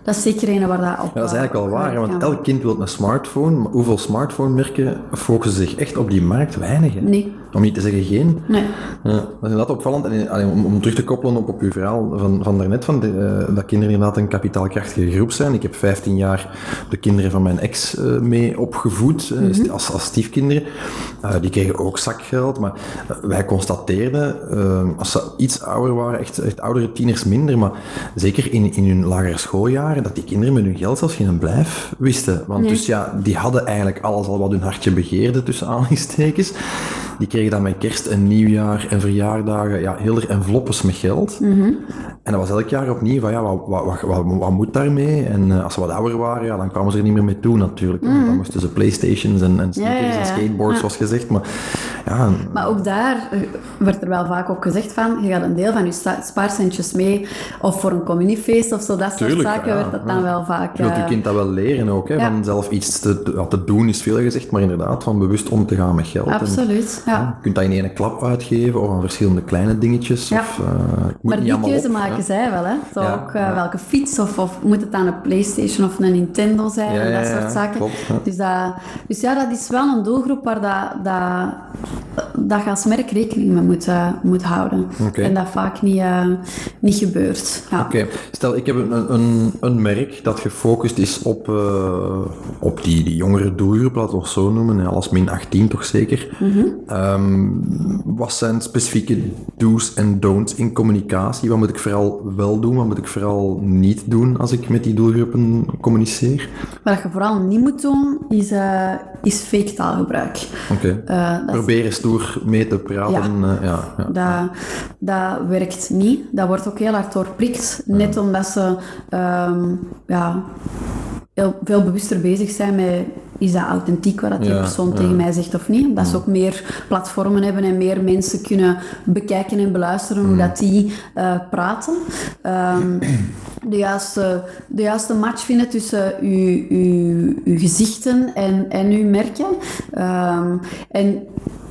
dat is zeker een waar dat op... Ja, dat is eigenlijk wel op waar, want elk kind wil een smartphone, maar hoeveel smartphone-merken focussen zich echt op die markt? Weinig, hè? Nee. Om niet te zeggen geen. Nee. Ja, dat is inderdaad opvallend. En allee, om, om terug te koppelen op, op uw verhaal van, van daarnet, van de, eh, dat kinderen inderdaad een kapitaalkrachtige groep zijn. Ik heb 15 jaar de kinderen van mijn ex eh, mee opgevoed, eh, st- als, als stiefkinderen. Die kregen ook zakgeld, maar wij constateerden, als ze iets ouder waren, echt, echt oudere tieners minder, maar zeker in, in hun lagere schooljaren, dat die kinderen met hun geld zelfs geen blijf wisten. Want dus ja, die hadden eigenlijk alles al wat hun hartje begeerde, tussen aanhalingstekens. Die kregen dan met kerst en nieuwjaar en verjaardagen ja, heel er enveloppes met geld. En dat was elk jaar opnieuw van ja, wat, wat, wat, wat, wat moet daarmee? En eh, als ze wat ouder waren, ja, dan kwamen ze er niet meer mee toe natuurlijk. Dan moesten ze playstations en, en sneakers ja, ja. en skateboards, zoals gezegd. Maar ja, Maar ook daar eh, werd er wel vaak ook gezegd van, je gaat een deel van je spaarcentjes mee, of voor een communiefeest of zo, dat soort zaken werd dat dan wel vaak... je wilt je eh, kind dat wel leren ook. Hè. Van zelf iets te, te, doen is veel gezegd, maar inderdaad van bewust om te gaan met geld. Absoluut, ja. je kunt dat in één klap uitgeven of aan verschillende kleine dingetjes. Ja. Of, eh, Maar die keuze op, maken hè. zij wel, hè. Zo Ja, ook eh, welke fiets, of, of moet het dan een Playstation of een Nintendo zijn, en dat soort zaken. klopt. Dus, dat, dus ja, dat is wel een doelgroep waar dat, dat, dat je als merk rekening mee moet, eh, moet houden. En dat vaak niet, niet gebeurt. Ja. Oké, stel ik heb een, een, een merk dat gefocust is op, op die, die jongere doelgroep, laten we het zo noemen, alles min 18 toch zeker. Ehm, wat zijn specifieke do's en don'ts in communicatie? Wat moet ik vooral wel doen, wat moet ik vooral niet doen als ik met die doelgroepen communiceer? Wat je vooral niet moet doen, is, eh, is fake taalgebruik. Oké. Eh, dat is- Proberen stoer mee te praten. Ja, ja, ja. Dat, dat werkt niet. Dat wordt ook heel hard doorprikt. Net omdat ze ehm, ja, heel veel bewuster bezig zijn met is dat authentiek wat dat die Ja, persoon ja. tegen mij zegt of niet. Omdat ze ook meer platformen hebben en meer mensen kunnen bekijken en beluisteren hoe dat die eh, praten. Ehm, de, juiste, de juiste match vinden tussen uw, uw, uw gezichten en, en uw merken. Ehm, en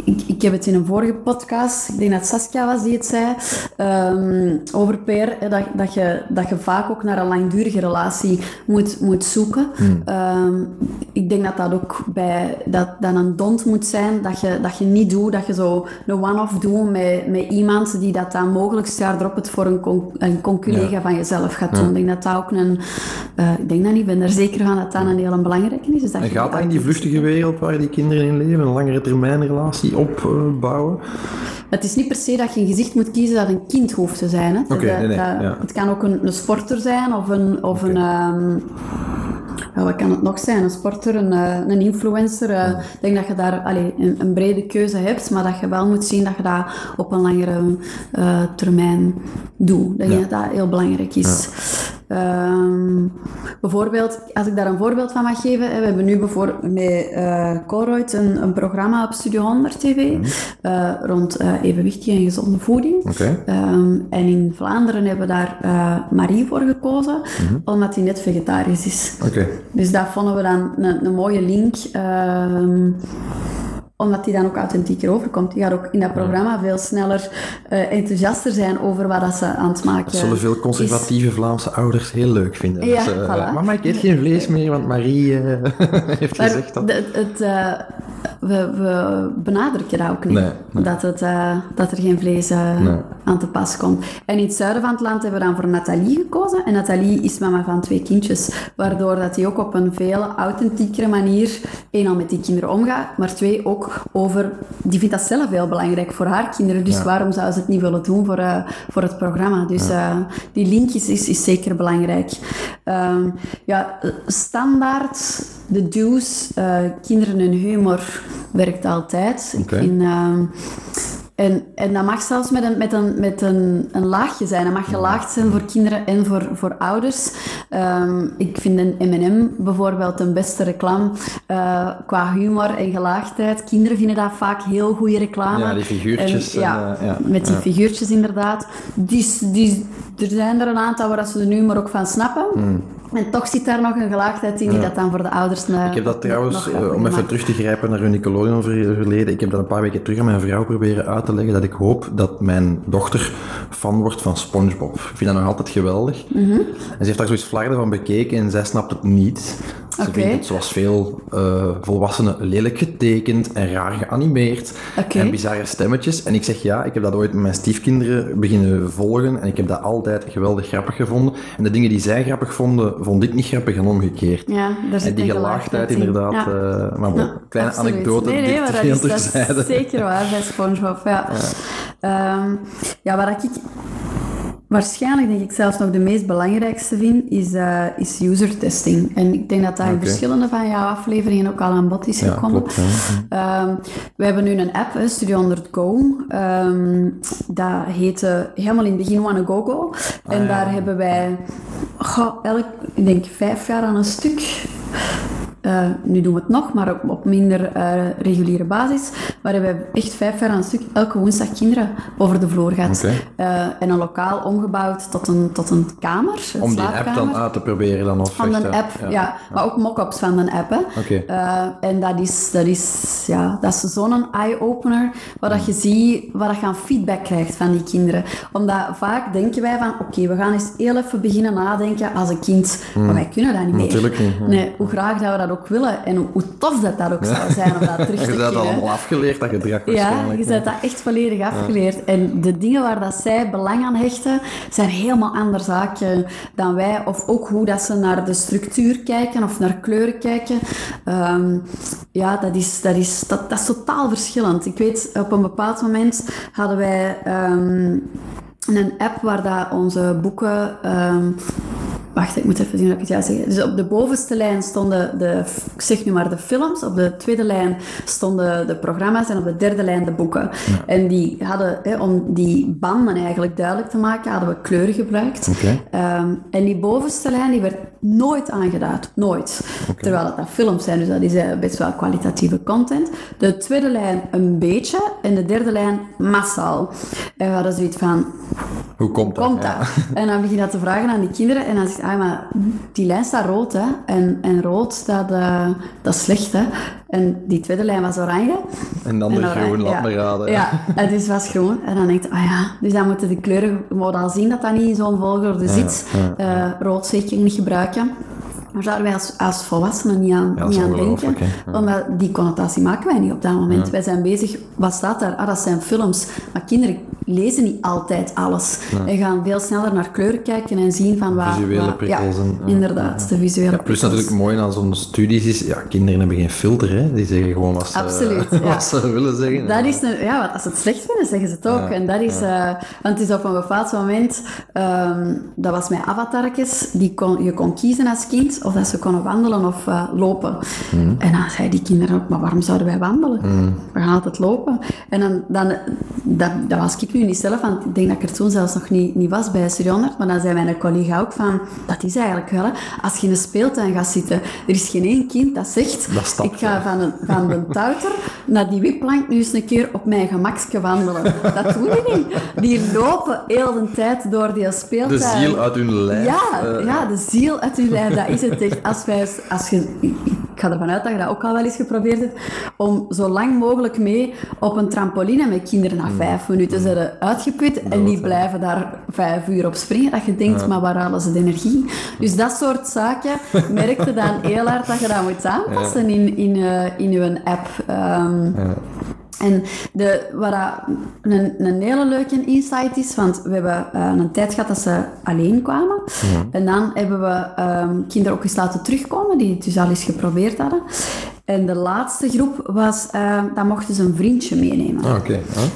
ik, ik heb het in een vorige podcast, ik denk dat Saskia was die het zei, ehm, over hè, dat, dat, je, dat je vaak ook naar een langdurige relatie moet, moet zoeken. Ehm, ik denk dat dat ook bij, dat, dat een dont moet zijn, dat je, dat je niet doet, dat je zo een one-off doet met, met iemand die dat dan mogelijk jaar erop het voor een, con, een conculega van jezelf gaat doen. Ik denk dat dat ook een, eh, ik denk dat niet, ik ben er zeker van dat dat een heel belangrijke is. Dus dat En gaat dat in die vluchtige wereld waar die kinderen in leven, een langere termijn relatie opbouwen? Het is niet per se dat je een gezicht moet kiezen dat een kind hoeft te zijn. Hè. Dat- nee, nee, dat- ja. Het kan ook een, een sporter zijn of een... Of een ja, wat kan het nog zijn? Een sporter, een, eh, een influencer. eh, Ik denk dat je daar allee, een, een brede keuze hebt, maar dat je wel moet zien dat je dat op een langere eh, termijn doet. Ik denk Ja. dat dat heel belangrijk is. Ehm, bijvoorbeeld, als ik daar een voorbeeld van mag geven, hè, we hebben nu bijvoorbeeld met Colruyt een, een programma op Studio 100 TV eh, rond eh, evenwichtige en gezonde voeding. Oké. Ehm, en in Vlaanderen hebben we daar Marie voor gekozen, omdat hij net vegetarisch is. Oké. Dus dat vonden we dan een, een mooie link. ehm, omdat die dan ook authentieker overkomt. Die gaat ook in dat programma veel sneller eh, enthousiaster zijn over wat dat ze aan het maken Dat zullen veel conservatieve Vlaamse ouders heel leuk vinden. Ja, eh, voilà. Mama, ik eet geen vlees meer, want Marie eh, *laughs* heeft Maar gezegd dat. het, eh, we, we benadrukken dat ook niet. Nee, nee. Dat, het, eh, dat er geen vlees eh, Nee. aan te pas komt. En in het zuiden van het land hebben we dan voor Nathalie gekozen. En Nathalie is mama van twee kindjes. Waardoor dat die ook op een veel authentiekere manier, één al met die kinderen omgaat, maar twee ook over... Die vindt dat zelf heel belangrijk voor haar kinderen. Dus Ja. waarom zou ze het niet willen doen voor, eh, voor het programma? Dus eh, die link is, is, is zeker belangrijk. Ehm, ja, standaard, de do's, eh, kinderen en humor werkt altijd. Ik vind, ehm, En, en dat mag zelfs met, een, met, een, met een, een laagje zijn. Dat mag gelaagd zijn voor kinderen en voor, voor ouders. Ehm, ik vind een M&M bijvoorbeeld een beste reclame uh, qua humor en gelaagdheid. Kinderen vinden dat vaak heel goede reclame. Ja, die figuurtjes. En, ja, ja, met die figuurtjes inderdaad. Die, die, er zijn er een aantal waar ze de humor ook van snappen. Hmm. En toch zit daar nog een gelaagdheid in die dat dan voor de ouders... ik heb dat trouwens, uh, om even terug te grijpen naar hun Nickelodeon verleden, ik heb dat een paar weken terug aan mijn vrouw proberen uit te leggen dat ik hoop dat mijn dochter fan wordt van Spongebob. Ik vind dat nog altijd geweldig. Mhm. En ze heeft daar zoiets flarden van bekeken en zij snapt het niet. Ze vindt het zoals veel eh, volwassenen lelijk getekend en raar geanimeerd. En bizarre stemmetjes. En ik zeg ja, ik heb dat ooit met mijn stiefkinderen beginnen volgen en ik heb dat altijd geweldig grappig gevonden. En de dingen die zij grappig vonden, vond ik niet grappig en omgekeerd. Ja, daar zit En die gelaagdheid in. inderdaad. Ja. eh, maar bon, Ja, kleine absoluut. anekdote, Nee, nee, maar dat is, dat is terzijde. zeker waar bij SpongeBob. Ja, ja. ja waar ik waarschijnlijk denk ik zelfs nog de meest belangrijkste vind, is, eh, is user testing. En ik denk dat dat in verschillende van jouw afleveringen ook al aan bod is Ja, gekomen. klopt. Ja. Ehm, we hebben nu een app, hè, Studio 100 Go. Ehm, dat heette helemaal in het begin Go Go. En daar hebben wij goh, elk, ik denk vijf jaar aan een stuk. Eh, nu doen we het nog, maar op, op minder eh, reguliere basis. Maar hebben we echt vijf jaar aan een stuk elke woensdag kinderen over de vloer gehad. Oké. Eh, en een lokaal omgebouwd tot een, tot een kamer, een Om die app dan uit te proberen dan of Van een app, ja. Maar ook mock-ups van een app, hè. En dat is, dat is, ja, dat is zo'n eye-opener, waar dat je ziet, waar dat je aan feedback krijgt van die kinderen. Omdat vaak denken wij van, oké, we gaan eens heel even beginnen nadenken als een kind, maar wij kunnen dat niet meer. Natuurlijk niet, ja. Nee, hoe graag dat we dat ook willen en hoe, hoe tof dat dat ook zou zijn om *laughs* dat terug te Je hebt dat allemaal afgeleerd, dat gedrag Ja, je bent dat echt volledig afgeleerd. En de dingen waar dat zij belang aan hechten, zijn helemaal andere zaken dan wij. Of ook hoe dat ze naar de structuur kijken of naar kleuren kijken. Ehm, ja, dat is, dat, is, dat, dat is totaal verschillend. Ik weet, op een bepaald moment hadden wij ehm, een app waar dat onze boeken... ehm, Wacht, ik moet even zien wat ik het juist zeg. Dus op de bovenste lijn stonden de, ik zeg nu maar de films, op de tweede lijn stonden de programma's en op de derde lijn de boeken. En die hadden, hè, om die banden eigenlijk duidelijk te maken, hadden we kleuren gebruikt. Oké. Ehm, en die bovenste lijn die werd nooit aangeduid. Nooit. Terwijl het dat films zijn, dus dat is eh, best wel kwalitatieve content. De tweede lijn een beetje en de derde lijn massaal. En we hadden zoiets van, Hoe komt dat? komt Ja. dat? En dan begin je dat te vragen aan die kinderen en dan zegt ah, maar die lijn staat rood, hè. En, en rood, dat, eh, dat is slecht, hè. En die tweede lijn was oranje. En dan de groen, laat ja. me raden. Ja, het is was groen. En dan denk je, ah ja, dus dan moeten de kleuren, moet al zien dat dat niet in zo'n volgorde zit. Eh, rood zeker niet gebruiken. Maar zouden wij als, als volwassenen niet aan, Ja, niet aan denken. hè. Omdat die connotatie maken wij niet op dat moment. Wij zijn bezig, wat staat daar? Ah, dat zijn films. Maar kinderen lezen niet altijd alles. En gaan veel sneller naar kleuren kijken en zien van waar... Visuele waar- prikkels Ja, en- ja, inderdaad, de visuele Ja, plus prikkels. natuurlijk mooi aan zo'n studies is, ja, kinderen hebben geen filter, hè. Die zeggen gewoon wat ze, Absoluut, *laughs* ja. wat ze willen zeggen. Dat is een, ja, want als ze het slecht vinden, zeggen ze het ook. en dat is, eh, want het is op een bepaald moment, ehm, dat was mijn avatarkes, die kon, je kon kiezen als kind of dat ze konden wandelen of eh, lopen. En dan zeiden die kinderen ook, maar waarom zouden wij wandelen? We gaan altijd lopen. En dan, dan dat, dat was ik nu niet zelf, want ik denk dat ik er toen zelfs nog niet, niet was bij 100, maar dan zei mijn collega ook van, dat is eigenlijk wel, hè. als je in een speeltuin gaat zitten, er is geen één kind dat zegt, Dat ik ga van, een, van de *laughs* touter naar die wipplank nu eens een keer op mijn gemakske wandelen. Dat doen die niet. Die lopen heel de tijd door die speeltuin. De ziel uit hun lijf. Ja, eh, ja, de ziel uit hun lijf, dat is het echt. Als je, ik ga ervan uit dat je dat ook al wel eens geprobeerd hebt, om zo lang mogelijk mee op een trampoline met kinderen na vijf minuten zijn ze uitgeput en die blijven daar vijf uur op springen. Dat je denkt, maar waar halen ze de energie? Dus dat soort zaken *laughs* merkte dan heel hard dat je dat moet aanpassen in, in, eh, in je app. Ehm, en de, wat een, een hele leuke insight is, want we hebben eh, een tijd gehad dat ze alleen kwamen. En dan hebben we ehm, kinderen ook eens laten terugkomen, die het dus al eens geprobeerd hadden. En de laatste groep was, uh, dan mochten ze een vriendje meenemen. Ah.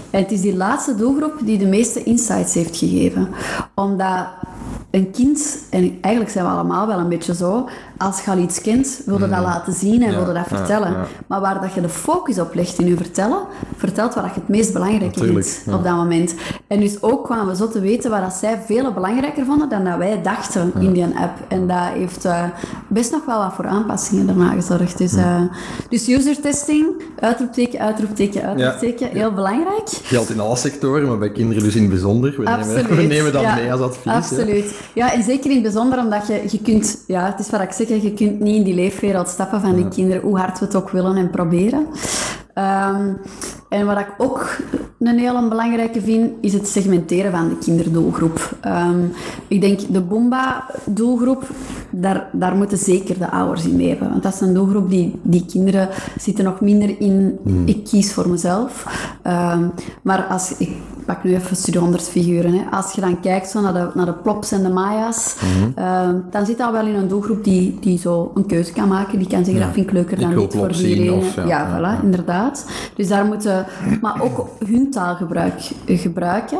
En het is die laatste doelgroep die de meeste insights heeft gegeven. Omdat een kind, en eigenlijk zijn we allemaal wel een beetje zo, als je al iets kent, wil je dat laten zien en wil je dat vertellen. Maar waar dat je de focus op legt in je vertellen, vertelt wat je het meest belangrijke vindt op dat moment. En dus ook kwamen we zo te weten waar dat zij veel belangrijker vonden dan dat wij dachten in die app. En dat heeft eh, best nog wel wat voor aanpassingen daarna gezorgd. Dus, uh, dus user testing, uitroepteken, uitroepteken, uitroepteken, heel belangrijk. Geldt in alle sectoren, maar bij kinderen dus in het bijzonder. We, nemen, we nemen dat ja, mee als advies. Absoluut. Ja, en zeker in het bijzonder omdat je, je kunt, ja, het is wat ik zeg, je kunt niet in die leefwereld stappen van die kinderen, hoe hard we het ook willen en proberen. Um, en wat ik ook een hele belangrijke vind, is het segmenteren van de kinderdoelgroep. Um, ik denk de Boomba-doelgroep, daar, daar moeten zeker de ouders in mee hebben. Want dat is een doelgroep die, die kinderen zitten nog minder in, mm. ik kies voor mezelf. Um, maar als ik pak nu even studie figuren. Hè. Als je dan kijkt zo naar, de, naar de plops en de maya's, mm -hmm. dan zit dat wel in een doelgroep die, die zo een keuze kan maken. Die kan zeggen, ja. dat vind ik leuker dan dit voor iedereen. Of, ja, ja, voilà, inderdaad. Dus daar moeten, maar ook hun taalgebruik gebruiken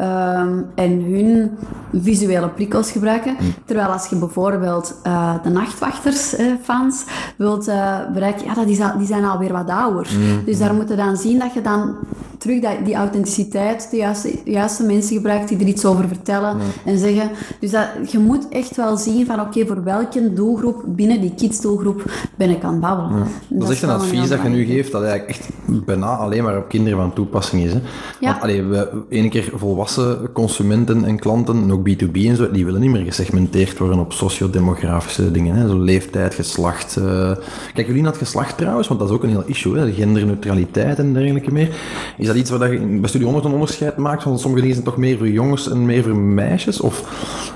um, en hun visuele prikkels gebruiken. Mm. Terwijl als je bijvoorbeeld uh, de nachtwachters-fans uh, wilt bereiken, ja, dat is al, die zijn alweer wat ouder. Mm. Dus daar moeten dan zien dat je dan terug dat, die authenticiteit, de juiste, mensen gebruikt die er iets over vertellen en zeggen. Dus dat, je moet echt wel zien van oké, voor welke doelgroep binnen die kidsdoelgroep ben ik aan het babbelen. Dat, is echt een advies dat je nu geeft, dat eigenlijk echt bijna alleen maar op kinderen van toepassing is. Hè? Ja. Want allee, we, ene keer volwassen consumenten en klanten, en ook B2B en zo, die willen niet meer gesegmenteerd worden op sociodemografische dingen. Hè? Zo leeftijd, geslacht. Uh... Kijk, jullie naar het geslacht trouwens, want dat is ook een heel issue, hè? genderneutraliteit en dergelijke meer. Is dat iets waar je bij Studie 100 een onderscheid maakt? Want sommige dingen zijn toch meer voor jongens en meer voor meisjes? Of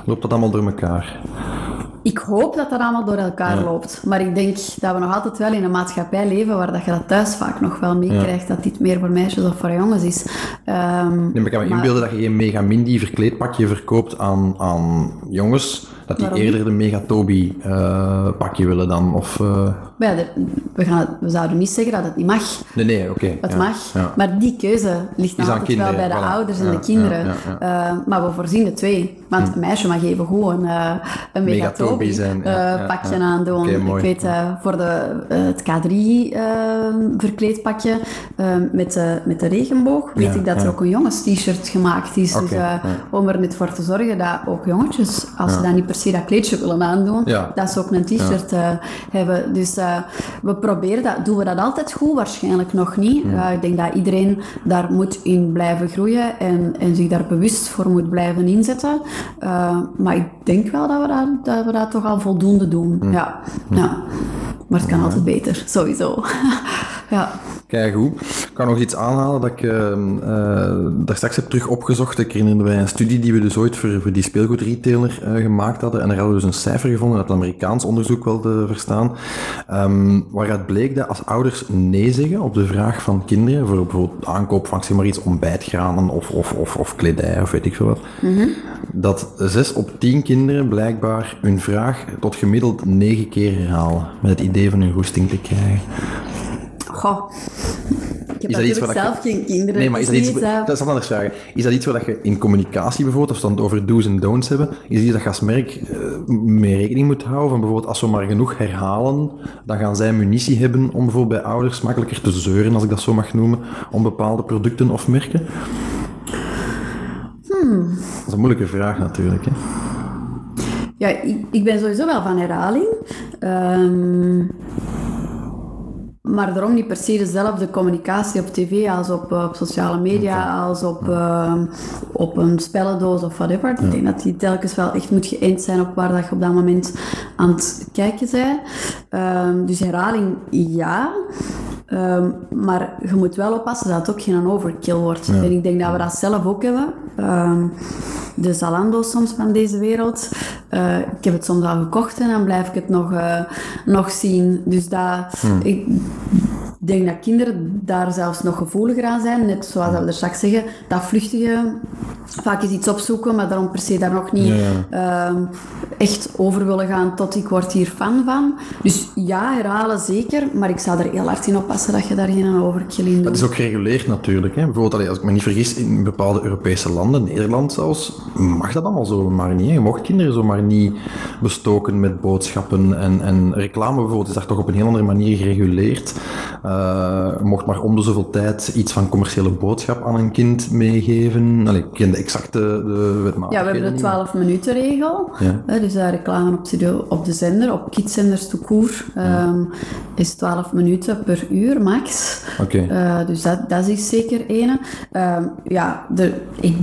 loopt dat allemaal door elkaar? Ik hoop dat dat allemaal door elkaar loopt. Maar ik denk dat we nog altijd wel in een maatschappij leven waar dat je dat thuis vaak nog wel meekrijgt, ja. dat dit meer voor meisjes of voor jongens is. Um, nee, maar ik kan me maar... inbeelden dat je geen mega mindy verkleedpakje verkoopt aan, aan jongens, dat die Waarom? eerder de Megatobi uh, pakje willen dan. Of, uh... ja, de, we, gaan, we zouden niet zeggen dat het niet mag. Nee, nee, oké. Okay, het ja, mag, ja. maar die keuze ligt kinderen, wel bij de voilà. ouders en de kinderen. Uh, maar we voorzien de twee. Want een meisje mag even gewoon een Megatobi zijn, pakje aandoen. Okay, ik weet, voor de, het K3 verkleedpakje met, de, met de regenboog, weet ik dat er ook een jongens t-shirt gemaakt is. Okay, dus om er net voor te zorgen dat ook jongetjes, als ze dat niet per se dat kleedje willen aandoen, ja. dat ze ook een t-shirt ja. uh, hebben. Dus uh, we proberen dat. Doen we dat altijd goed? Waarschijnlijk nog niet. Uh, ik denk dat iedereen daar moet in blijven groeien en, en zich daar bewust voor moet blijven inzetten. maar ik denk wel dat we dat, dat we dat toch al voldoende doen. Ja. ja. Maar het kan altijd beter, sowieso. *laughs* ja. Kijk goed. Ik kan nog iets aanhalen dat ik uh, uh, daar straks heb terug opgezocht. Ik herinnerde mij een studie die we dus ooit voor, voor die speelgoedretailer uh, gemaakt hadden. En daar hadden we dus een cijfer gevonden, uit Amerikaans onderzoek wel te verstaan. Um, waaruit bleek dat als ouders nee zeggen op de vraag van kinderen, voor bijvoorbeeld aankoop van zeg maar iets ontbijtgranen of, of, of, of kledij of weet ik veel wat, mm -hmm. dat zes op tien kinderen blijkbaar hun vraag tot gemiddeld negen keer herhalen. Met het idee van hun goesting te krijgen. Goh. Heb is natuurlijk zelf je... geen kinderen. Nee, maar is dat iets... Dat is anders vragen. Is dat iets waar je in communicatie bijvoorbeeld, of dan over do's en don'ts hebben, is iets dat je als merk uh, mee rekening moet houden? Van bijvoorbeeld, als we maar genoeg herhalen, dan gaan zij munitie hebben om bijvoorbeeld bij ouders makkelijker te zeuren, als ik dat zo mag noemen, om bepaalde producten of merken? Hmm. Dat is een moeilijke vraag natuurlijk, hè? Ja, ik, ik ben sowieso wel van herhaling. Um, maar daarom niet per se dezelfde communicatie op tv als op, uh, op sociale media, okay. als op, uh, op een spellendoos of whatever. Ja. Ik denk dat die telkens wel echt moet geënt zijn op waar dat je op dat moment aan het kijken bent. Um, dus herhaling, ja. Um, maar je moet wel oppassen dat het ook geen overkill wordt. Ja. En ik denk dat we dat zelf ook hebben. Um, de Zalando's soms van deze wereld. Uh, ik heb het soms al gekocht en dan blijf ik het nog, uh, nog zien. Dus dat... Hmm. Ik, Ik denk dat kinderen daar zelfs nog gevoeliger aan zijn. Net zoals we er straks zeggen, dat vluchtige, vaak is iets opzoeken, maar daarom per se daar nog niet ehm, echt over willen gaan tot ik word hier fan van. Dus ja, herhalen zeker, maar ik zou er heel hard in oppassen dat je daar geen overkill in doet. Dat is ook gereguleerd natuurlijk. Hè. Bijvoorbeeld, als ik me niet vergis, in bepaalde Europese landen, Nederland zelfs, mag dat allemaal zomaar niet. Hè. Je mocht kinderen zomaar niet bestoken met boodschappen. En, en reclame bijvoorbeeld is daar toch op een heel andere manier gereguleerd. Uh, je mocht maar om de zoveel tijd iets van commerciële boodschap aan een kind meegeven. Allee, ik ken de exacte de wetmatigheden Ja, we hebben de 12 minuten regel. Ja. dus uh, reclame op, studio, op de zender, op kidszenders to koer, um, is 12 minuten per uur max. Oké. Uh, dus dat, dat is zeker ene. Um, ja, de, ik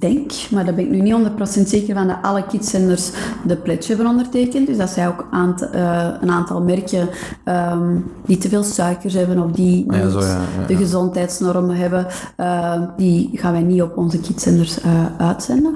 denk, maar daar ben ik nu niet 100% zeker van, dat alle kidszenders de pledge hebben ondertekend. Dus dat zij ook aant, uh, een aantal merken um, die te veel suikers hebben of die niet ja, zo, ja, ja, de gezondheidsnormen hebben, uh, die gaan wij niet op onze kidszenders uh, uitzenden.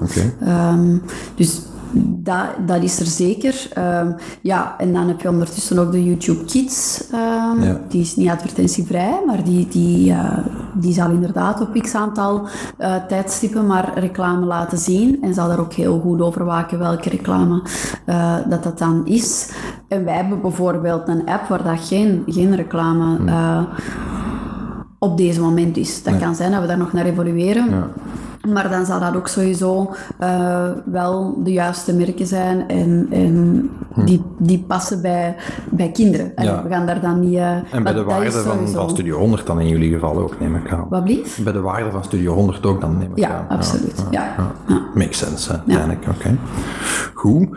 Um, dus dat, dat is er zeker. Um, ja, en dan heb je ondertussen ook de YouTube Kids. Um, Ja. Die is niet advertentievrij, maar die, die, uh, die zal inderdaad op x aantal uh, tijdstippen maar reclame laten zien. En zal daar ook heel goed over waken welke reclame uh, dat dat dan is. En wij hebben bijvoorbeeld een app waar dat geen, geen reclame op deze moment is. Dat kan zijn dat we daar nog naar evolueren. Ja. Maar dan zal dat ook sowieso uh, wel de juiste merken zijn en, en die, die passen bij, bij kinderen. Ja. We gaan daar dan niet... Uh, En bij de waarde van, sowieso- van Studio 100 dan in jullie geval ook, neem ik aan. Wat? Bij de waarde van Studio 100 ook dan, neem ik Ja, aan. absoluut. Ja. Ja. Makes sense, hè, uiteindelijk. Oké. Goed.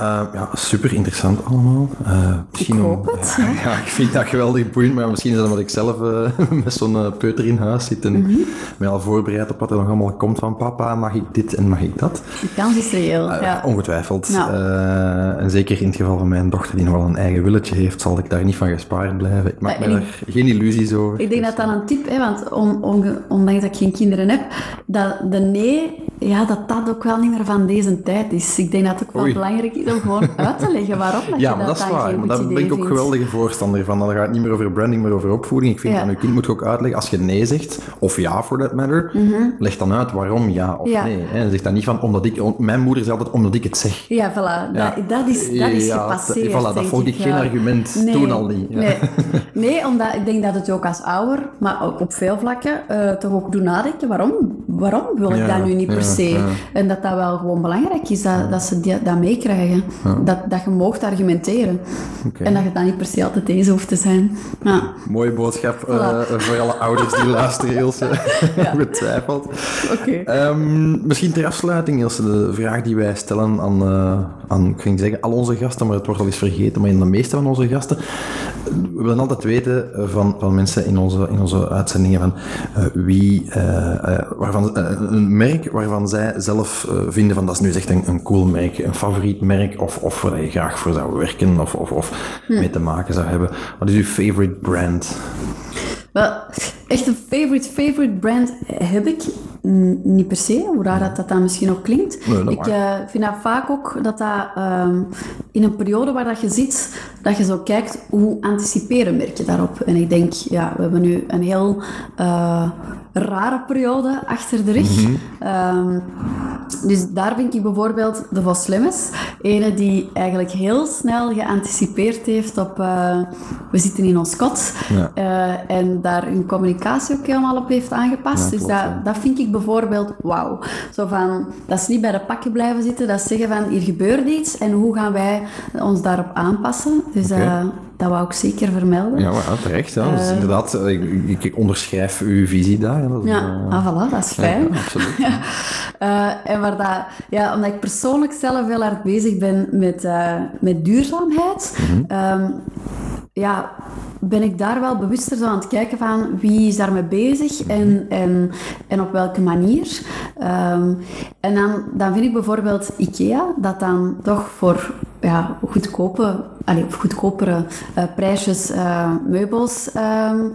Uh, ja, super interessant allemaal. Uh, misschien Ik om- hoop het, *laughs* ja, ja, ik vind dat geweldig boeiend, maar misschien is dat omdat ik zelf uh, *laughs* met zo'n uh, peuter in huis zit en Mhm. mij al voorbereid op wat er nog allemaal komt van papa, mag ik dit en mag ik dat? De kans is reëel. Uh, ja. Ongetwijfeld. Ja. Uh, en zeker in het geval van mijn dochter, die nog wel een eigen willetje heeft, zal ik daar niet van gespaard blijven. Ik maak Ja, me daar geen illusies over. Ik denk dat dat een tip is, want on, on- ondanks dat ik geen kinderen heb, dat de nee, ja, dat dat ook wel niet meer van deze tijd is. Ik denk dat het ook wel Oei. belangrijk is om gewoon *laughs* uit te leggen waarom dat Ja, je dat is waar. Maar daar ben ik ook vindt. geweldige voorstander van. Dan gaat het niet meer over branding, maar over opvoeding. Ik vind Ja. aan je kind moet ook uitleggen, als je nee zegt, of ja for that matter, leg dan uit waarom ja of. Ja. nee. Hè. Zeg dan niet van, omdat ik... Mijn moeder zei altijd, omdat ik het zeg. Ja, voilà. Ja. Dat, dat is, dat is Ja, gepasseerd, voilà, dat vond ik geen argument, toen al niet. Nee. *laughs* nee, omdat ik denk dat het ook als ouder, maar ook op veel vlakken, eh, toch ook doet nadenken. Waarom, waarom wil ik dat nu niet per se? En dat dat wel gewoon belangrijk is, dat, dat ze die, dat meekrijgen. Dat, dat je moogt argumenteren. En dat je dan niet per se altijd eens hoeft te zijn. Mooie boodschap eh, voor alle ouders die *laughs* luisteren, Ilse. *laughs* Betwijfeld. Oké. Ehm, misschien ter afsluiting, Ilse, de vraag die wij stellen aan, eh, aan, ik ging zeggen, al onze gasten, maar het wordt al eens vergeten, maar in de meeste van onze gasten, we willen altijd weten van, van mensen in onze, in onze uitzendingen van eh, wie, eh, waarvan, een merk waarvan zij zelf vinden van dat is nu echt een, een cool merk, een favoriet merk, of, of waar je graag voor zou werken, of, of, of mee te maken zou hebben. Wat is uw favorite brand? Wel, echt een favorite, favorite brand heb ik niet per se, hoe raar dat, dat dan misschien ook klinkt. Nee, ik eh, vind dat vaak ook dat dat ehm, in een periode waar dat je zit, dat je zo kijkt hoe anticiperen merken daarop. En ik denk, ja, we hebben nu een heel eh, rare periode achter de rug. Mhm. Ehm, dus daar vind ik bijvoorbeeld de Vos Lemmes, ene die eigenlijk heel snel geanticipeerd heeft op eh, we zitten in ons kot. Ja. En daar hun communicatie ook helemaal op heeft aangepast. Ja, dus dat, ja. dat vind ik bijvoorbeeld wauw. Zo van, dat is niet bij de pakken blijven zitten, dat is zeggen van hier gebeurt iets en hoe gaan wij ons daarop aanpassen. Dus eh, dat wou ik zeker vermelden. Ja, maar terecht. Ja. Dus inderdaad, eh, ik, ik onderschrijf uw visie daar. Dat Ja, eh, ah, voilà, dat is fijn. Ja, absoluut. *laughs* En waar dat, ja, omdat ik persoonlijk zelf heel hard bezig ben met, met duurzaamheid, ehm, ja, ben ik daar wel bewuster zo aan het kijken van wie is daarmee bezig en, en, en op welke manier. Ehm, en dan, dan vind ik bijvoorbeeld IKEA, dat dan toch voor ja, goedkope, allee, of goedkopere eh, prijsjes eh, meubels ehm,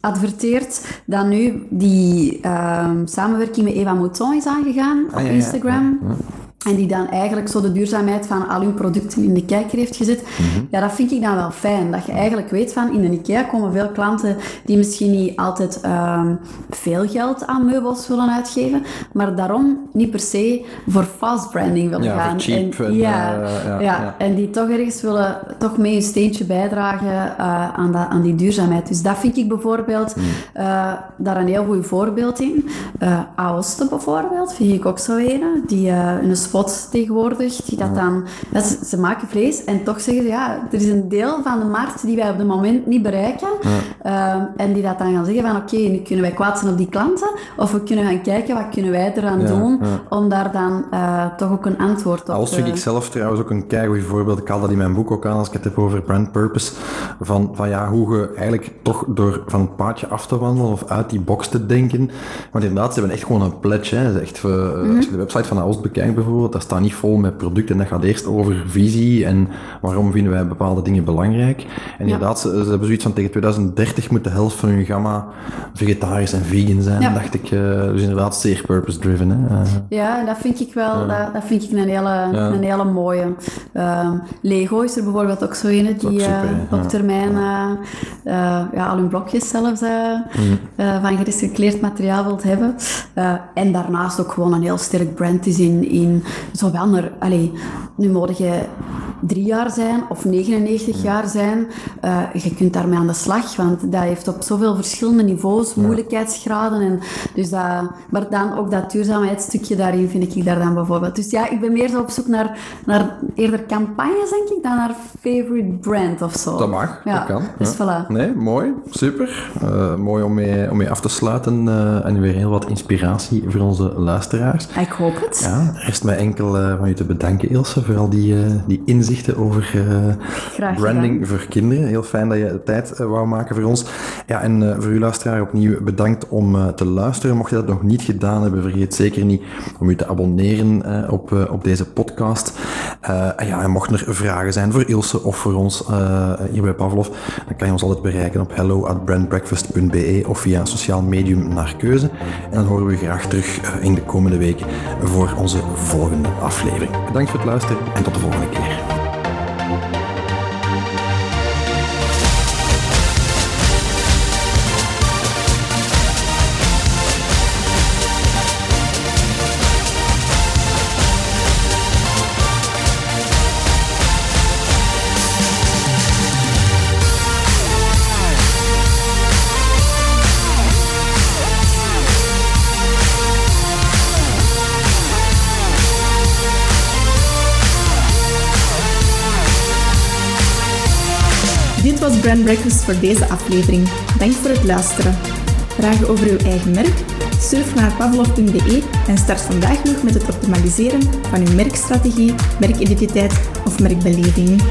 adverteert, dat nu die ehm, samenwerking met Eva Mouton is aangegaan op Ah, ja, ja. En die dan eigenlijk zo de duurzaamheid van al hun producten in de kijker heeft gezet. Mhm. Ja, dat vind ik dan wel fijn. Dat je eigenlijk weet van in een IKEA komen veel klanten die misschien niet altijd ehm, veel geld aan meubels willen uitgeven. Maar daarom niet per se voor fast branding willen Ja, gaan. cheap en, en, ja, eh, ja, ja, ja. en die toch ergens willen toch mee een steentje bijdragen eh, aan, dat, aan die duurzaamheid. Dus dat vind ik bijvoorbeeld Hmm. eh, daar een heel goed voorbeeld in. Eh Aoste bijvoorbeeld, vind ik ook zo een. Die een spot tegenwoordig, die dat dan... ze, ze maken vlees en toch zeggen ze, ja, er is een deel van de markt die wij op het moment niet bereiken. Eh, en die dat dan gaan zeggen van, oké, nu kunnen wij kwaad zijn op die klanten, of we kunnen gaan kijken, wat kunnen wij eraan Ja, doen, ja. om daar dan eh, toch ook een antwoord op Als te... vind ik zelf trouwens ook een keigoed voorbeeld. Ik haal dat in mijn boek ook aan als ik het heb over brand purpose. Van, van ja, hoe je eigenlijk toch door van het paadje af te wandelen of uit die box te denken. Want inderdaad, ze hebben echt gewoon een pledge. Hè. Echt, eh, Mhm. Als je de website van Oost bekijkt bijvoorbeeld, dat staat niet vol met producten. Dat gaat eerst over visie en waarom vinden wij bepaalde dingen belangrijk. En inderdaad, ze, ze hebben zoiets van tegen 2030 moet de helft van hun gamma vegetarisch en vegan zijn, Ja. dacht ik. eh, dus inderdaad zeer purpose-driven. Hè. Eh, Ja, dat vind ik wel, dat, dat vind ik een hele, een hele mooie. Ehm, Lego is er bijvoorbeeld ook zo die super, eh, op termijn ja, al hun blokjes zelfs Mm. van gerecycleerd materiaal wilt hebben. En daarnaast ook gewoon een heel sterk brand is in, in zowel naar, allee, nu moet je drie jaar zijn of 99 jaar zijn. Eh, je kunt daarmee aan de slag, want dat heeft op zoveel verschillende niveaus, moeilijkheidsgraden. En dus dat, maar dan ook dat duurzaamheidsstukje daarin vind ik daar dan bijvoorbeeld. Dus ja, ik ben meer zo op zoek naar, naar eerder campagnes, denk ik, dan naar favorite brand of zo. Dat mag, ja. dat kan. Dus ja. voilà. Nee, mooi, super. Eh, mooi om mee, om mee af te sluiten eh, en weer heel wat inspiratie voor onze luisteraars. Ik hoop het. Ja, rest mij enkel eh, van u te bedanken, Ilse, voor al die, eh, die inzichten over eh, branding voor kinderen. Heel fijn dat je de tijd wou maken voor ons. Ja, en voor u luisteraar opnieuw bedankt om te luisteren. Mocht je dat nog niet gedaan hebben, vergeet zeker niet om u te abonneren op, op deze podcast. Ja, en mochten er vragen zijn voor Ilse of voor ons hier bij Pavlov, dan kan je ons altijd bereiken op hello at brandbreakfast.be of via sociaal medium naar keuze. En dan horen we u graag terug in de komende weken voor onze volgende aflevering. Bedankt voor het luisteren en tot de volgende keer. Brand Breakfast voor deze aflevering. Dank voor het luisteren. Vragen over uw eigen merk? Surf naar pavlov.be en start vandaag nog met het optimaliseren van uw merkstrategie, merkidentiteit of merkbeleving.